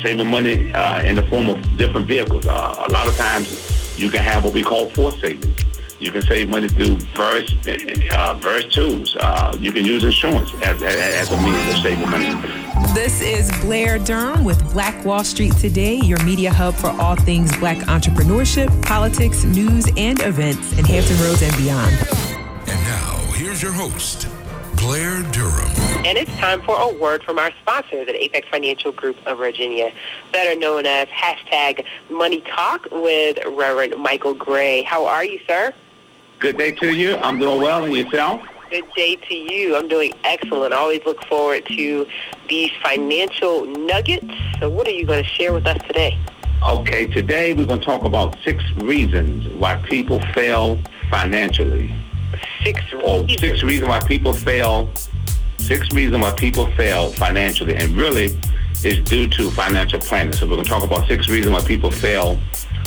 saving money uh, in the form of different vehicles. Uh, a lot of times you can have what we call force savings. You can save money through various, uh, various tools. Uh, you can use insurance as, as, a means of saving money. This is Blair Durham with Black Wall Street Today, your media hub for all things black entrepreneurship, politics, news, and events in Hampton Roads and beyond. And now, here's your host, Blair Durham. And it's time for a word from our sponsors at Apex Financial Group of Virginia, better known as hashtag Money Talk with Reverend Michael Gray. How are you, sir? Good day to you. I'm doing well, and yourself? Good day to you. I'm doing excellent. I always look forward to these financial nuggets. So what are you going to share with us today? Okay, today we're going to talk about six reasons why people fail financially. Six oh, reasons. Six reasons why people fail. Six reasons why people fail financially, and really, is due to financial planning. So we're going to talk about six reasons why people fail.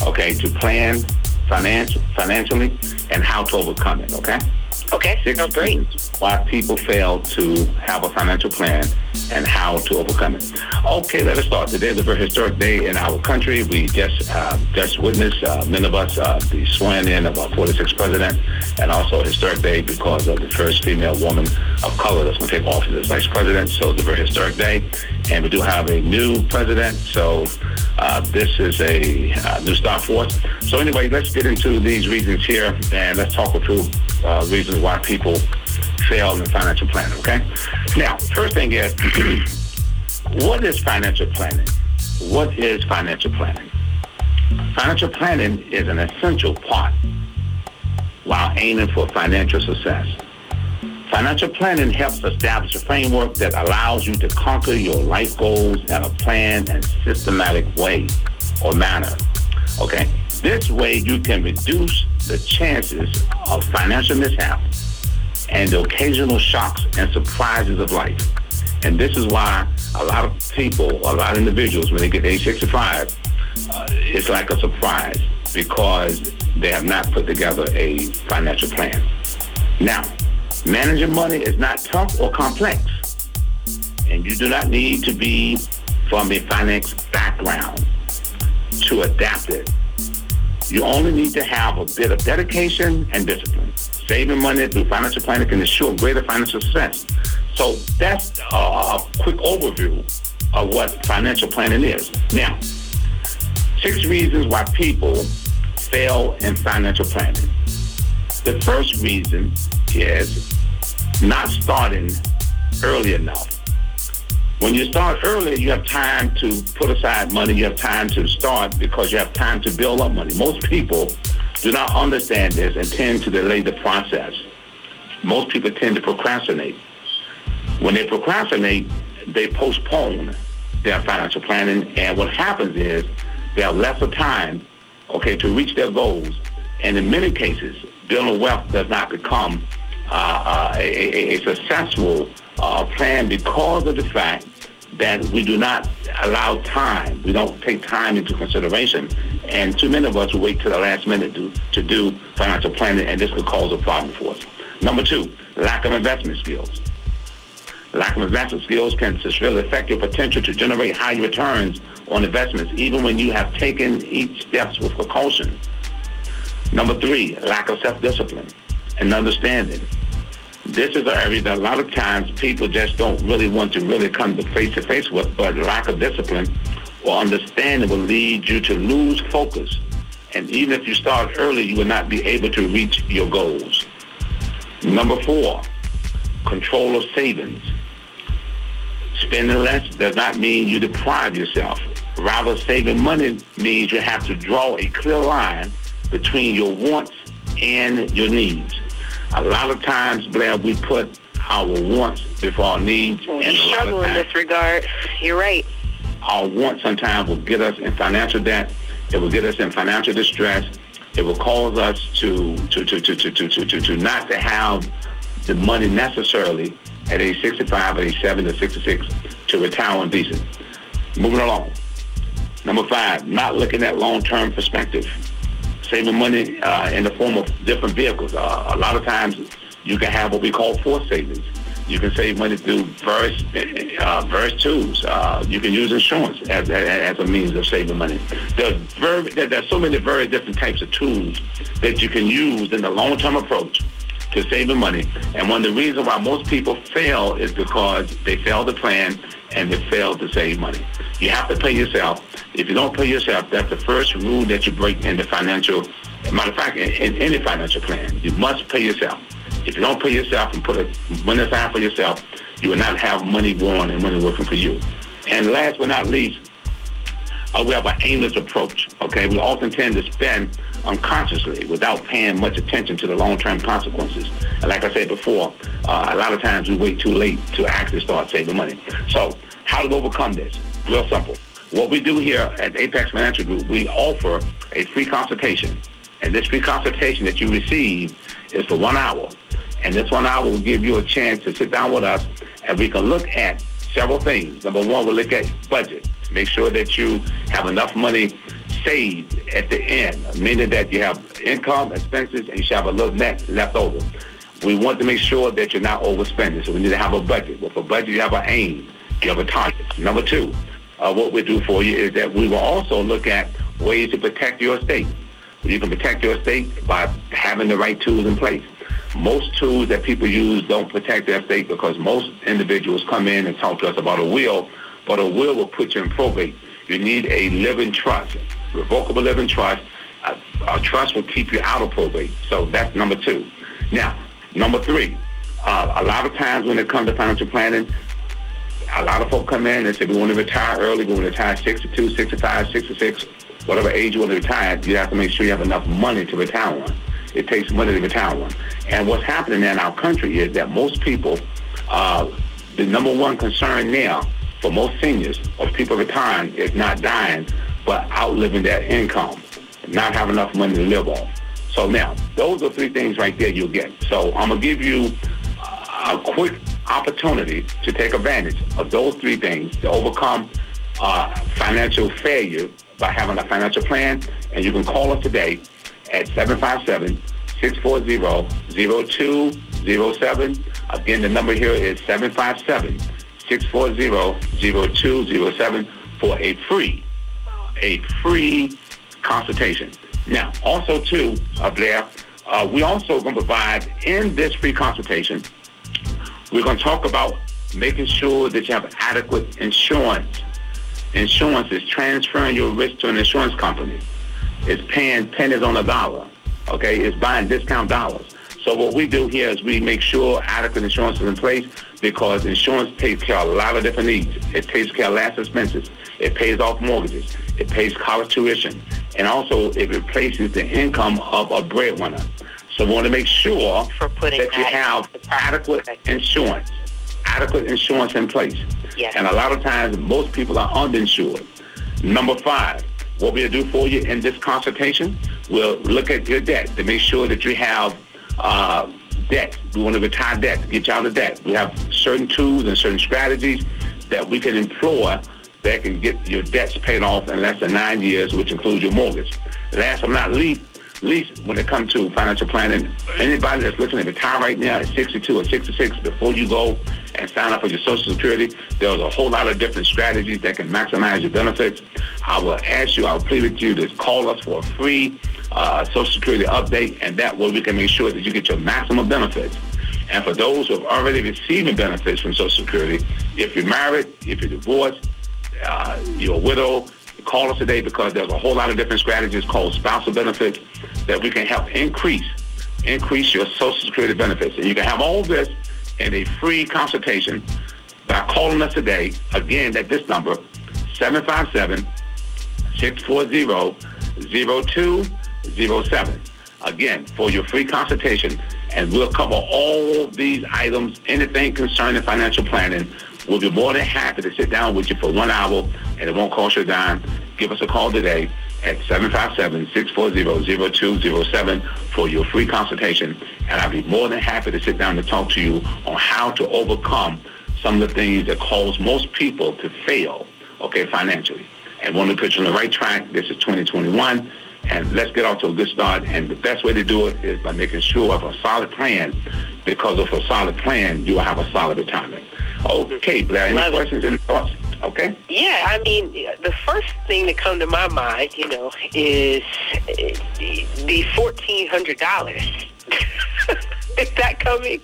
Okay, to plan financial, financially and how to overcome it, okay? Okay, sounds great. Why people fail to have a financial plan and how to overcome it. Okay, let us start. Today is a very historic day in our country. We just uh, just witnessed, uh, many of us, uh, the swearing in of our 46th president, and also a historic day because of the first female woman of color that's going to take office as vice president. So it's a very historic day. And we do have a new president. So uh, this is a uh, new start for us. So anyway, let's get into these reasons here, and let's talk through uh, reasons why people fail in financial planning, okay? Now, first thing is, what is financial planning? What is financial planning? Financial planning is an essential part while aiming for financial success. Financial planning helps establish a framework that allows you to conquer your life goals in a planned and systematic way or manner. Okay? This way you can reduce the chances of financial mishaps and the occasional shocks and surprises of life. And this is why a lot of people, a lot of individuals, when they get age 65, uh, it's like a surprise because they have not put together a financial plan. Now, managing money is not tough or complex, and you do not need to be from a finance background to adapt it you only need to have a bit of dedication and discipline. Saving money through financial planning can ensure greater financial success. So that's a quick overview of what financial planning is. Now, six reasons why people fail in financial planning. The first reason is not starting early enough. When you start early, you have time to put aside money. You have time to start because you have time to build up money. Most people do not understand this and tend to delay the process. Most people tend to procrastinate. When they procrastinate, they postpone their financial planning, and what happens is they have lesser time, okay, to reach their goals. And in many cases, building wealth does not become uh, uh, a, a, successful uh, plan because of the fact that we do not allow time. We don't take time into consideration. And too many of us wait till the last minute to, to do financial planning, and this could cause a problem for us. Number two, lack of investment skills. Lack of investment skills can severely affect your potential to generate high returns on investments, even when you have taken each steps with precaution. Number three, lack of self-discipline and understanding this is an area that a lot of times people just don't really want to really come to face to face with, but lack of discipline or understanding will lead you to lose focus. And even if you start early, you will not be able to reach your goals. Number four, control of savings. Spending less does not mean you deprive yourself. Rather, saving money means you have to draw a clear line between your wants and your needs. A lot of times, Blair, we put our wants before our needs. We and struggle in this regard. You're right. Our wants sometimes will get us in financial debt. It will get us in financial distress. It will cause us to to to to to to to, to, to not to have the money necessarily at age 65, at age 70, 66 to retire on decent. Moving along. Number five, not looking at long-term perspective saving money uh, in the form of different vehicles. Uh, a lot of times you can have what we call force savings. You can save money through various, uh, various tools. Uh, you can use insurance as, as, a means of saving money. There's, very, there's so many very different types of tools that you can use in the long-term approach to saving money. And one of the reasons why most people fail is because they fail to plan and they fail to save money. You have to pay yourself. If you don't pay yourself, that's the first rule that you break in the financial, matter of fact, in, in any financial plan. You must pay yourself. If you don't pay yourself and put a money aside for yourself, you will not have money growing and money working for you. And last but not least, uh, we have an aimless approach. Okay, we often tend to spend unconsciously without paying much attention to the long-term consequences. And like I said before, uh, a lot of times we wait too late to actually start saving money. So how to overcome this? Real simple. What we do here at Apex Financial Group, we offer a free consultation. And this free consultation that you receive is for one hour. And this one hour will give you a chance to sit down with us and we can look at several things. Number one, we'll look at budget. Make sure that you have enough money saved at the end, meaning that you have income, expenses, and you should have a little net left over. We want to make sure that you're not overspending, so we need to have a budget. With a budget, you have an aim, you have a target. Number two, uh, what we do for you is that we will also look at ways to protect your estate. You can protect your estate by having the right tools in place. Most tools that people use don't protect their estate because most individuals come in and talk to us about a will, but a will will put you in probate. You need a living trust, revocable living trust. A, a trust will keep you out of probate. So that's number two. Now, number three, uh, a lot of times when it comes to financial planning, a lot of folks come in and say, we want to retire early, we want to retire 62, 65, 66, whatever age you want to retire, you have to make sure you have enough money to retire one. It takes money to retire one. And what's happening in our country is that most people, uh, the number one concern now for most seniors or people retiring is not dying, but outliving their income, not having enough money to live on. So now, those are three things right there you'll get. So I'm going to give you a quick opportunity to take advantage of those three things to overcome uh, financial failure by having a financial plan. And you can call us today at 757-640-0207. Again, the number here is 757-640-0207 for a free, a free consultation. Now, also too, uh, Blair, uh, we also going to provide in this free consultation, we're going to talk about making sure that you have adequate insurance. Insurance is transferring your risk to an insurance company. It's paying pennies on a dollar. Okay, it's buying discount dollars. So what we do here is we make sure adequate insurance is in place because insurance takes care of a lot of different needs. It takes care of last expenses. It pays off mortgages. It pays college tuition. And also it replaces the income of a breadwinner. So we want to make sure that you have adequate insurance, adequate insurance in place. Yes. And a lot of times most people are underinsured. Number five, what we'll do for you in this consultation, we'll look at your debt to make sure that you have uh, debt. We want to retire debt, get you out of debt. We have certain tools and certain strategies that we can employ that can get your debts paid off in less than nine years, which includes your mortgage. Last but not least, least when it comes to financial planning, anybody that's listening to retire right now at 62 or 66, before you go and sign up for your Social Security, there's a whole lot of different strategies that can maximize your benefits. I will ask you, I'll plead with you to call us for a free uh, Social Security update, and that way we can make sure that you get your maximum benefits. And for those who have already receiving benefits from Social Security, if you're married, if you're divorced, uh, you're a widow, call us today because there's a whole lot of different strategies called spousal benefits that we can help increase increase your Social Security benefits. And you can have all this in a free consultation by calling us today, again, at this number, 757-640-0207. Again, for your free consultation, and we'll cover all these items, anything concerning financial planning. We'll be more than happy to sit down with you for one hour, and it won't cost you a dime. Give us a call today at 757-640-0207 for your free consultation. And I'll be more than happy to sit down and talk to you on how to overcome some of the things that cause most people to fail, okay, financially. And want to put you on the right track. This is 2021. And let's get off to a good start. And the best way to do it is by making sure of a solid plan, because of a solid plan, you will have a solid retirement. Okay, Blair, any Love it. questions, any thoughts? Okay. Yeah, I mean, the first thing that come to my mind, you know, is uh, the fourteen hundred dollars. is that coming?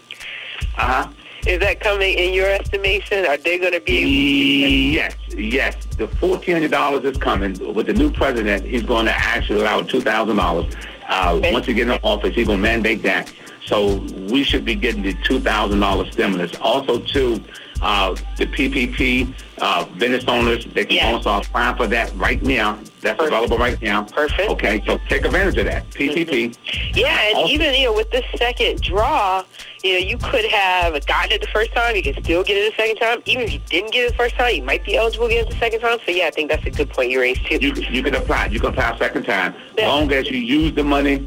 Uh-huh. Is that coming in your estimation? Are they going to be? Yes, yes. The fourteen hundred dollars is coming with the new president. He's going to actually allow two thousand dollars. Uh, Okay. Once he gets in office, he's going to mandate that. So we should be getting the two thousand dollars stimulus. Also, too, uh, the PPP uh, business owners they can Yeah. also apply for that right now. That's Perfect. available right now. Perfect. Okay, so take advantage of that. PPP. Yeah, and Also- even you know with this second draw, you know you could have gotten it the first time. You can still get it the second time. Even if you didn't get it the first time, you might be eligible to get it the second time. So yeah, I think that's a good point you raised too. You you can apply. You can apply a second time, Yeah. long as you use the money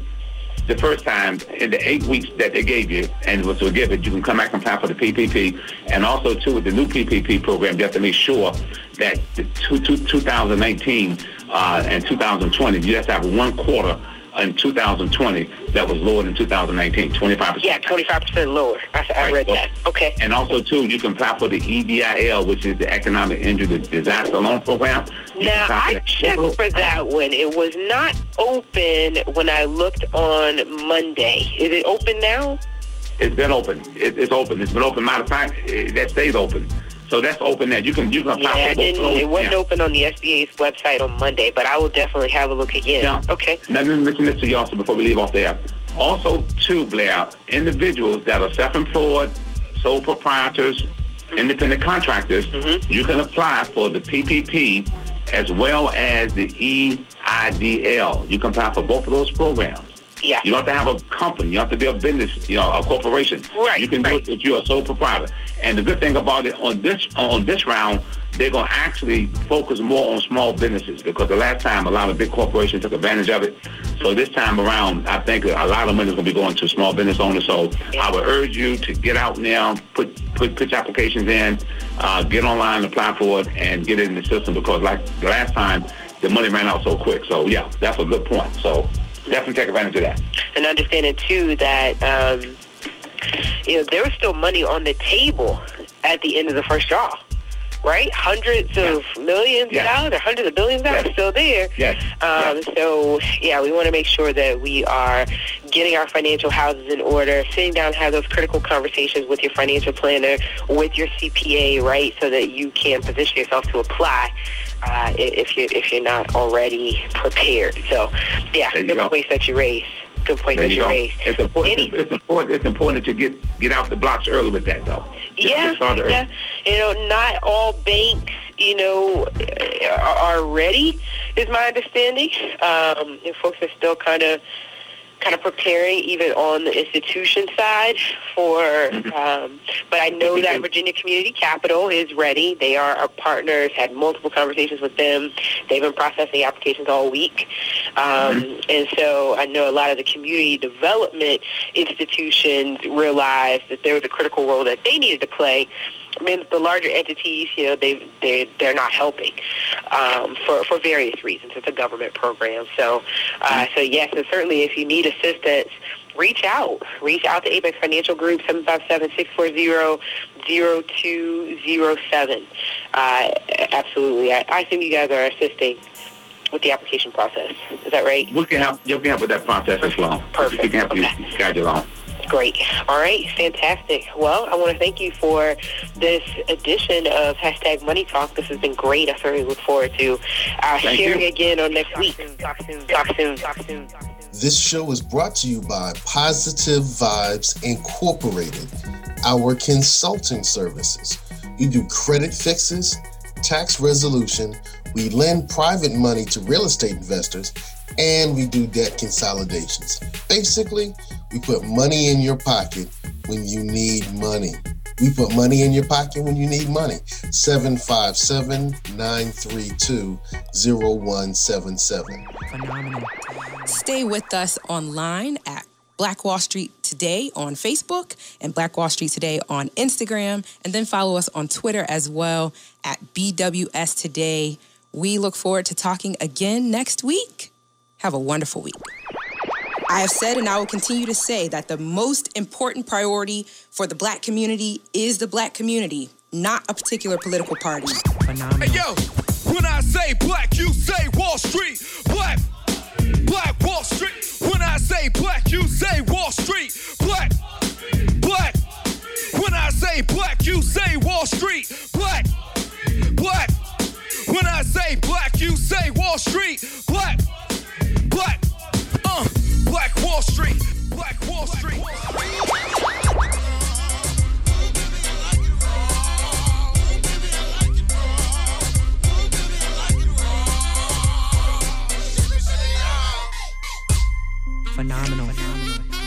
the first time in the eight weeks that they gave you, and was to give it, you can come back and apply for the PPP. And also too, with the new PPP program, you have to make sure that the two, two, 2019 uh, and 2020, you have to have one quarter in 2020 that was lower than 2019, 25 percent. yeah, twenty five percent lower. I, I Right. read that. Okay. And also, too, you can apply for the EIDL, which is the Economic Injury Disaster Loan Program. You Now I checked for that one. It was not open when I looked on Monday. Is it open now? It's been open. It, it's open. It's been open. Matter of fact, it, that stays open. So that's open there. You can you can apply Yeah, for it both didn't. It wasn't open on the SBA's website on Monday, but I will definitely have a look again. Yeah. Okay. Now, let me mention this to you also before we leave off there. Also, too, Blair, individuals that are self-employed, sole proprietors, independent contractors, Mm-hmm. you can apply for the PPP as well as the EIDL. You can apply for both of those programs. Yeah. You don't have to have a company. You don't have to be a business, you know, a corporation. Right, You can do right. it if you're a sole proprietor. And the good thing about it on this on this round, they're going to actually focus more on small businesses because the last time a lot of big corporations took advantage of it. So this time around, I think a lot of money is going to be going to small business owners. So I would urge you to get out now, put put your applications in, uh, get online, apply for it, and get it in the system because like the last time, the money ran out so quick. So yeah, that's a good point. So definitely take advantage of that. and understanding too that um, you know there was still money on the table at the end of the first draw, right? Hundreds of millions of dollars or hundreds of billions of dollars Yes. still there. Yes. Um, Yes. So yeah, we want to make sure that we are getting our financial houses in order, sitting down, have those critical conversations with your financial planner, with your CPA, right, so that you can position yourself to apply. Uh, if you if you're not already prepared, so yeah, good go. points that you raise. Good point There that you raised. It's important. Any- It's important. It's important that you get get out the blocks early with that, though. Just yeah, get started early. yeah. You know, not all banks, you know, are, are ready. Is my understanding. Um, and folks are still kind of kind of preparing, even on the institution side, for. Mm-hmm. Um, but I know that Virginia Community Capital is ready. They are our partners. Had multiple conversations with them. They've been processing applications all week, um, Mm-hmm. and so I know a lot of the community development institutions realized that there was a critical role that they needed to play. I mean, the larger entities, you know, they they they're not helping um, for for various reasons. It's a government program, so uh, so yes, and certainly if you need assistance, reach out. Reach out to Apex Financial Group seven five seven six four zero zero two zero seven. Uh, absolutely, I, I think you guys are assisting with the application process. Is that right? We can help. You can help with that process as well. Perfect. We can help Okay. you guide you along. Great. All right. Fantastic. Well, I want to thank you for this edition of hashtag Money Talk. This has been great. I certainly look forward to uh, Thank sharing you. again on next week. Talk soon. Talk soon. Talk soon. This show is brought to you by Positive Vibes Incorporated, our consulting services. We do credit fixes, tax resolution, we lend private money to real estate investors, and we do debt consolidations. Basically, we put money in your pocket when you need money. We put money in your pocket when you need money. 757 932 0177. Phenomenal. Stay with us online at Black Wall Street Today on Facebook and Black Wall Street Today on Instagram. And then follow us on Twitter as well at BWS Today. We look forward to talking again next week. Have a wonderful week. I have said and I will continue to say that the most important priority for the black community is the black community, not a particular political party. Phenomenal. Hey, yo, when I say black, you say Wall Street. Black, black Wall Street. When I say black, you say Wall Street. Black, black. When I say black, you say Wall Street. Black, black. When I say black, you say Wall Street. Street. Black Wall Street. Phenomenal. Phenomenal.